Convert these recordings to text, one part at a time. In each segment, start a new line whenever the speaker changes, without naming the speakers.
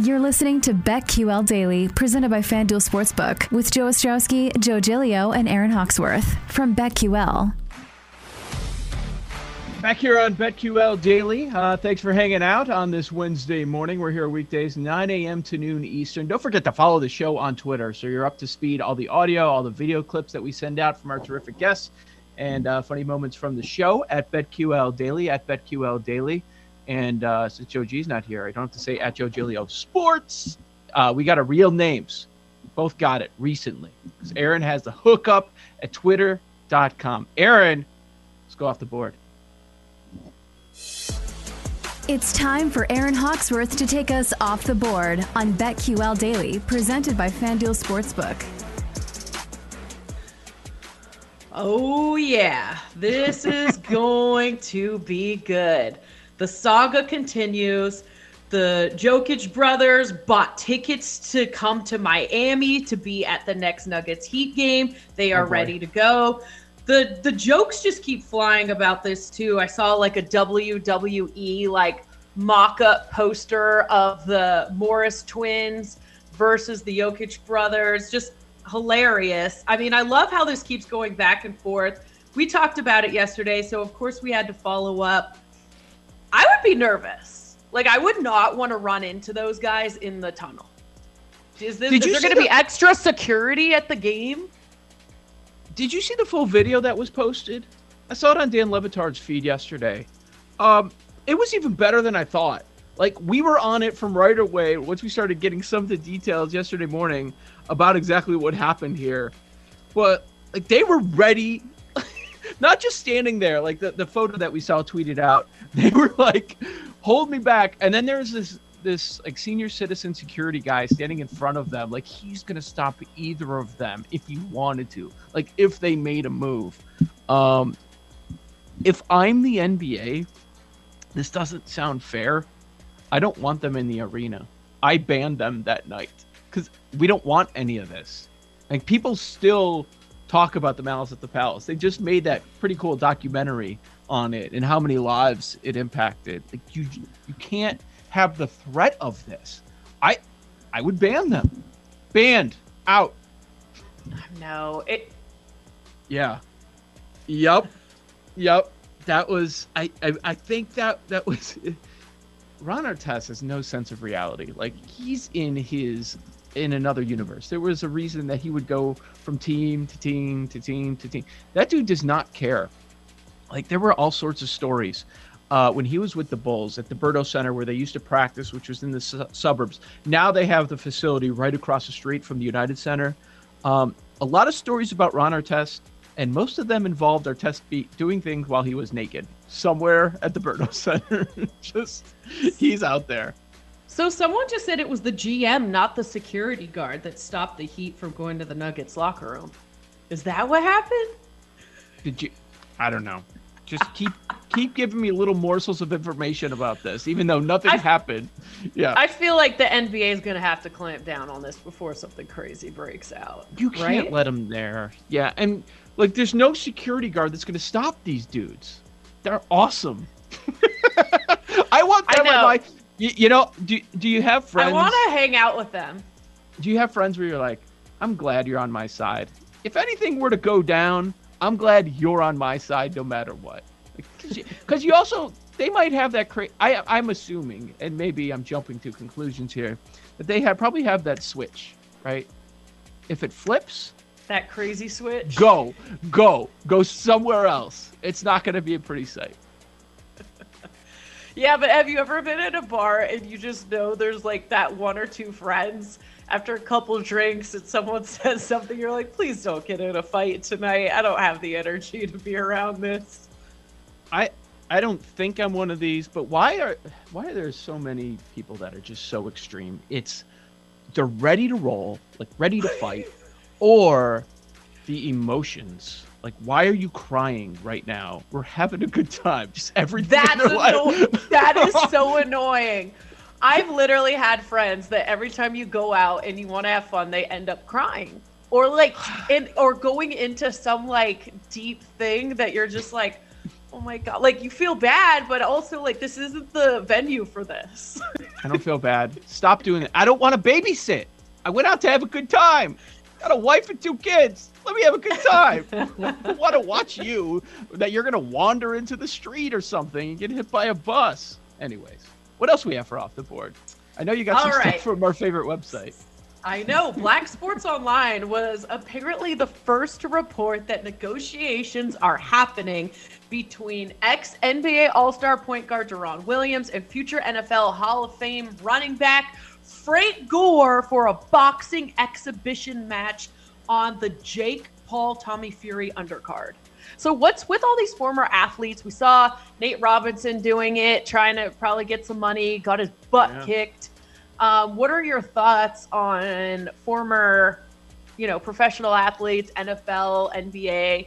You're listening to BetQL Daily, presented by FanDuel Sportsbook, with Joe Ostrowski, Joe Gilio, and Aaron Hawksworth from BetQL.
Back here on BetQL Daily. Uh, thanks for hanging out on this Wednesday morning. We're here weekdays, 9 a.m. to noon Eastern. Don't forget to follow the show on Twitter so you're up to speed. All the audio, all the video clips that we send out from our terrific guests, and uh, funny moments from the show at BetQL Daily, at BetQL Daily. And uh, since Joe G's not here, I don't have to say at Joe Gilio Sports. Uh, we got our real names. Both got it recently. Because Aaron has the hookup at twitter.com. Aaron, let's go off the board.
It's time for Aaron Hawksworth to take us off the board on BetQL Daily, presented by FanDuel Sportsbook.
Oh, yeah. This is going to be good. The saga continues. The Jokic brothers bought tickets to come to Miami to be at the next Nuggets Heat game. They are oh ready to go. The the jokes just keep flying about this too. I saw like a WWE like mock-up poster of the Morris twins versus the Jokic brothers. Just hilarious. I mean, I love how this keeps going back and forth. We talked about it yesterday, so of course we had to follow up. I would be nervous. Like I would not want to run into those guys in the tunnel. Is, this, is there going to the... be extra security at the game?
Did you see the full video that was posted? I saw it on Dan Le Batard's feed yesterday. Um, it was even better than I thought. Like we were on it from right away once we started getting some of the details yesterday morning about exactly what happened here. But like they were ready not just standing there like the, the photo that we saw tweeted out they were like hold me back. And then there's this this like senior citizen security guy standing in front of them like he's gonna stop either of them if he wanted to like if they made a move. Um if i'm the nba this doesn't sound fair. I don't want them in the arena. I banned them that night because we don't want any of this. Like people still talk about the Malice at the Palace. They just made that pretty cool documentary on it and how many lives it impacted. Like you, you can't have the threat of this. I, I would ban them. Banned out.
No, it.
Yeah. Yep. Yep. That was. I. I, I think that that was. Ron Artest has no sense of reality. Like he's in his in another universe. There was a reason that he would go from team to team to team to team. That dude does not care. Like there were all sorts of stories uh, when he was with the Bulls at the Berto Center where they used to practice, which was in the su- suburbs. Now they have the facility right across the street from the United Center. Um, a lot of stories about Ron Artest, and most of them involved Artest be- doing things while he was naked somewhere at the Berto Center. Just he's out there.
So someone just said it was the GM, not the security guard, that stopped the Heat from going to the Nuggets locker room. Is that what happened?
Did you? I don't know. Just keep keep giving me little morsels of information about this, even though nothing I, happened. Yeah.
I feel like the NBA is going to have to clamp down on this before something crazy breaks out.
You can't
right?
let them there. Yeah, and like, there's no security guard that's going to stop these dudes. They're awesome. I want them I my you, you know, do do you have friends? I
want to hang out with them.
Do you have friends where you're like, I'm glad you're on my side. If anything were to go down, I'm glad you're on my side no matter what. Because you, also, they might have that. Cra- I I'm assuming, and maybe I'm jumping to conclusions here, that they have probably have that switch, right? If it flips,
that crazy switch.
Go, go, go somewhere else. It's not going to be a pretty sight.
Yeah, but have you ever been at a bar and you just know there's like that one or two friends after a couple drinks and someone says something, you're like, please don't get in a fight tonight. I don't have the energy to be around this.
I I don't think I'm one of these, but why are why are there so many people that are just so extreme? It's they're ready to roll, like ready to fight, or the emotions like, why are you crying right now? We're having a good time. Just everything.
That's anno- that is so annoying. I've literally had friends that every time you go out and you want to have fun, they end up crying. Or like in or going into some like deep thing that you're just like, oh my god, like you feel bad, but also like this isn't the venue for this.
I don't feel bad. Stop doing it. I don't want to babysit. I went out to have a good time. Got a wife and two kids. Let me have a good time. I want to watch you that you're gonna wander into the street or something and get hit by a bus. Anyways, what else we have for off the board? I know you got
All
some
right.
stuff from our favorite website.
I know. Black Sports Online was apparently the first to report that negotiations are happening between ex NBA All Star point guard Deron Williams and future NFL Hall of Fame running back Frank Gore for a boxing exhibition match on the Jake Paul Tommy Fury undercard. So, what's with all these former athletes? We saw Nate Robinson doing it, trying to probably get some money, got his butt
Yeah.
kicked. Um, what are your thoughts on former, you know, professional athletes, NFL, NBA,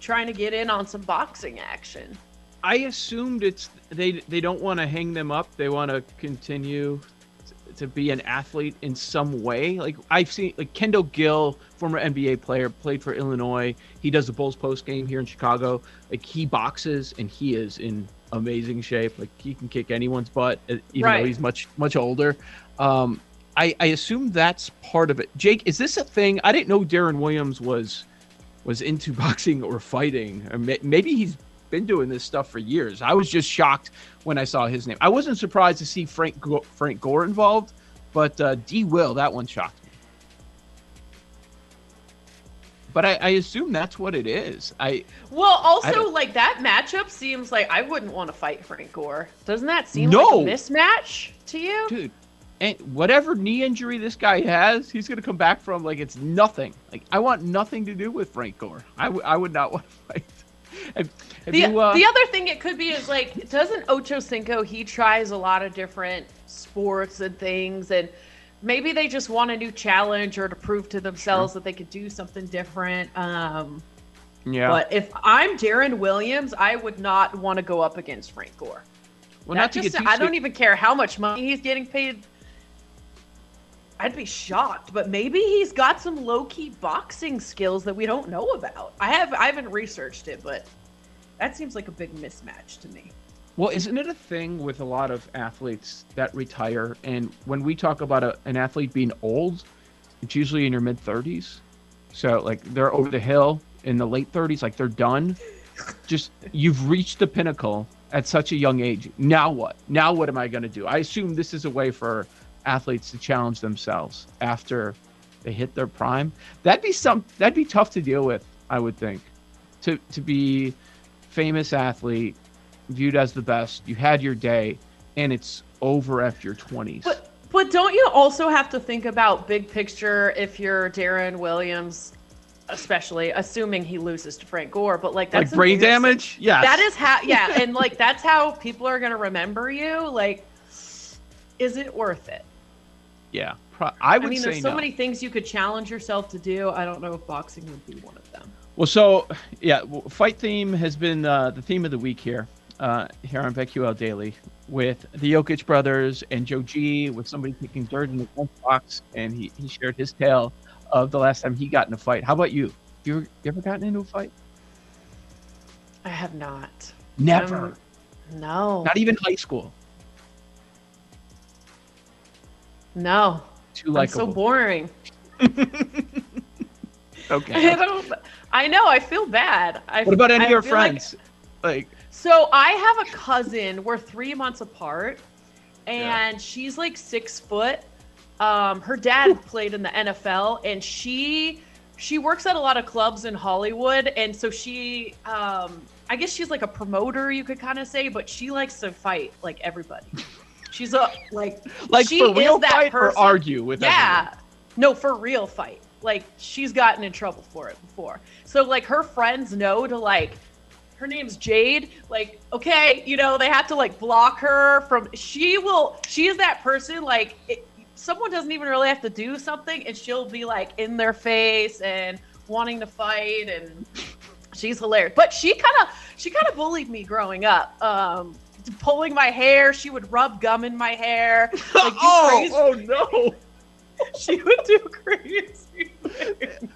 trying to get in on some boxing action?
I assumed it's they they don't want to hang them up. They want to continue to be an athlete in some way. Like I've seen like Kendall Gill, former NBA player, played for Illinois. He does the Bulls post game here in Chicago. Like he boxes and he is in amazing shape. Like he can kick anyone's butt, uh, even
Right.
though he's much much older. Um, I I assume that's part of it. Jake, is this a thing? I didn't know Deron Williams was was into boxing or fighting. Or may- maybe he's been doing this stuff for years. I was just shocked when I saw his name. I wasn't surprised to see Frank Go- Frank Gore involved, but uh, D. Will that one shocked me. But I, I assume that's what it is. I
Well, also
don't-
like that matchup seems like I wouldn't want to fight Frank Gore. Doesn't that seem
No.
like a mismatch to you?
dude, and whatever knee injury this guy has, he's gonna come back from like it's nothing. Like I want nothing to do with Frank Gore. I, w- I would not want to fight. Have, have
The,
you, uh,
the other thing it could be is like, doesn't Ocho Cinco, he tries a lot of different sports and things, and maybe they just want a new challenge or to prove to themselves that they could do something different. Um,
yeah.
But if I'm Deron Williams, I would not want to go up against Frank Gore.
well,
That
not to
just-
get too
I don't even care how much money he's getting paid. I'd be shocked, but maybe he's got some low key boxing skills that we don't know about. I have I haven't researched it, but that seems like a big mismatch to me.
Well, isn't it a thing with a lot of athletes that retire? And when we talk about a, an athlete being old, it's usually in your mid 30s. So, like, they're over the hill in the late 30s, like, they're done. Just, you've reached the pinnacle at such a young age. Now what? Now what am I going to do? I assume this is a way for athletes to challenge themselves after they hit their prime. That'd be some, that'd be tough to deal with, I would think. To, to be famous athlete, viewed as the best. You had your day, and it's over after your twenties.
But but don't you also have to think about big picture if you're Deron Williams, especially assuming he loses to Frank Gore, but like that's
Like brain damage? Yes.
That is how yeah, and like that's how people are gonna remember you. Like, is it worth it?
Yeah. Pro- I
I
would
mean,
say
there's so
no.
many things you could challenge yourself to do. I don't know if boxing would be one of them.
Well, so yeah, w- fight theme has been uh, the theme of the week here, uh, here on BetQL Daily, with the Jokic brothers and Joe G, with somebody kicking dirt in the lunchbox, and he, he shared his tale of the last time he got in a fight. How about you? You, you ever gotten into a fight?
I have not.
Never.
Um, no.
Not even high school.
No.
Too
I'm so boring.
okay.
I don't. I know. I feel bad. I,
What about any
I
of your
feel like-
friends? Like,
So I have a cousin. We're three months apart, and she's like six foot. Um, her dad played in the NFL, and she she works at a lot of clubs in Hollywood, and so she, um, I guess she's like a promoter, you could kind of say, but she likes to fight like everybody. She's a like
like
she
for real
is that
fight
person.
or argue with
yeah. No, for real fight. Like she's gotten in trouble for it before. So like her friends know to like her name's Jade. Like, okay, you know, they have to like block her from she will she is that person like it, someone doesn't even really have to do something and she'll be like in their face and wanting to fight and she's hilarious. But she kind of she kind of bullied me growing up. Um pulling my hair, she would rub gum in my hair. Like, do
oh,
crazy-
oh no!
she would do crazy things.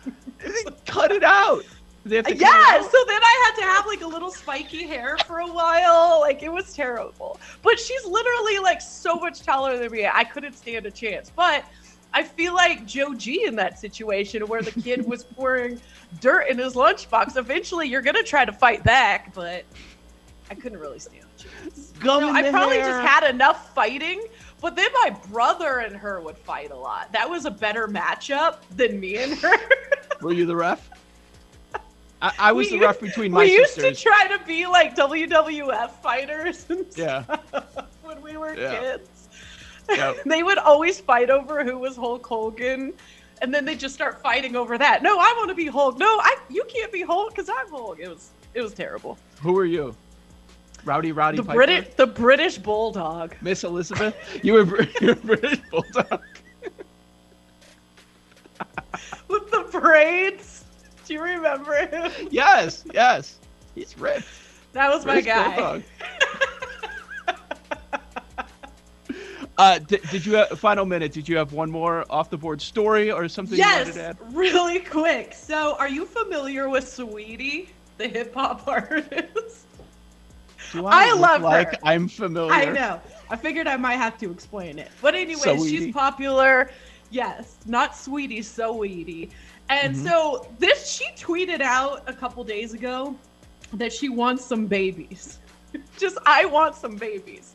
Cut it out. They have to cut it
Yeah,
out?
so then I had to have like a little spiky hair for a while. Like it was terrible. But she's literally like so much taller than me. I couldn't stand a chance. But I feel like Joe G in that situation where the kid was pouring dirt in his lunchbox. Eventually you're gonna try to fight back, but I couldn't really stand a chance.
Gum
No,
in
I
the
probably
hair.
just had enough fighting, but then my brother and her would fight a lot. That was a better matchup than me and her.
Were you the ref? I, I was
We
the ref between my
we used to try to be like WWF fighters and
Yeah.
stuff when we were
Yeah.
kids.
Yep.
they would always fight over who was Hulk Hogan. And then they just start fighting over that. No, I want to be Hulk. No, I you can't be Hulk because I'm Hulk. It was it was terrible.
Who are you? Rowdy Roddy
The
Piper?
British the British Bulldog.
Miss Elizabeth? You were you're British Bulldog.
with the braids. Do you remember him?
Yes, yes. He's ripped.
That was my guy.
Uh, d- did you have final minute? Did you have one more off the board story or something you wanted
Yes,
to add?
really quick. So, are you familiar with Sweetie, the hip hop artist?
Do
I
look
love
like
her.
I'm familiar.
I know. I figured I might have to explain it. But anyway,
Saweetie.
she's popular. Yes, not Sweetie, Saweetie. And
Mhm.
so this she tweeted out a couple days ago that she wants some babies. Just I want some babies.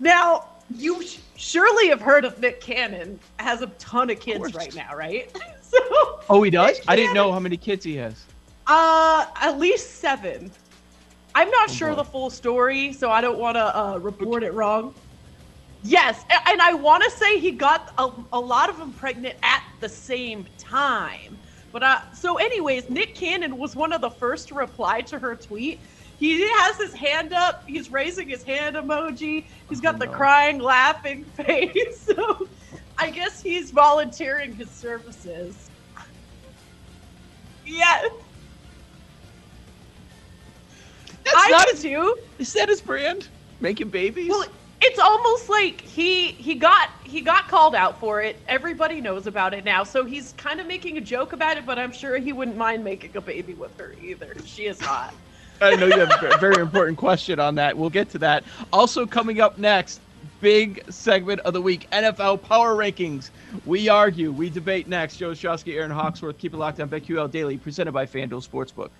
Now, you sh- surely have heard of Nick Cannon has a ton of kids
course.
right now, right? so
Oh, he does?
Nick
I didn't know how many kids he has.
uh at least 7. I'm not sure the full story, so I don't want to uh, report it wrong. Yes, and I want to say he got a, a lot of them pregnant at the same time. But uh, so, anyways, Nick Cannon was one of the first to reply to her tweet. He has his hand up. He's raising his hand emoji. He's got
Oh,
the
no.
crying, laughing face. So, I guess he's volunteering his services. Yes,
That's
I
not
do
his,
too.
is that his brand? Making babies?
Well, it's almost like he he got he got called out for it. Everybody knows about it now, so he's kind of making a joke about it. But I'm sure he wouldn't mind making a baby with her either. She is hot.
I know you have a very important question on that. We'll get to that. Also coming up next, big segment of the week, NFL Power Rankings. We argue, we debate next. Joe Ostrowski, Aaron Hawksworth. Keep it locked on BetQL Daily, presented by FanDuel Sportsbook.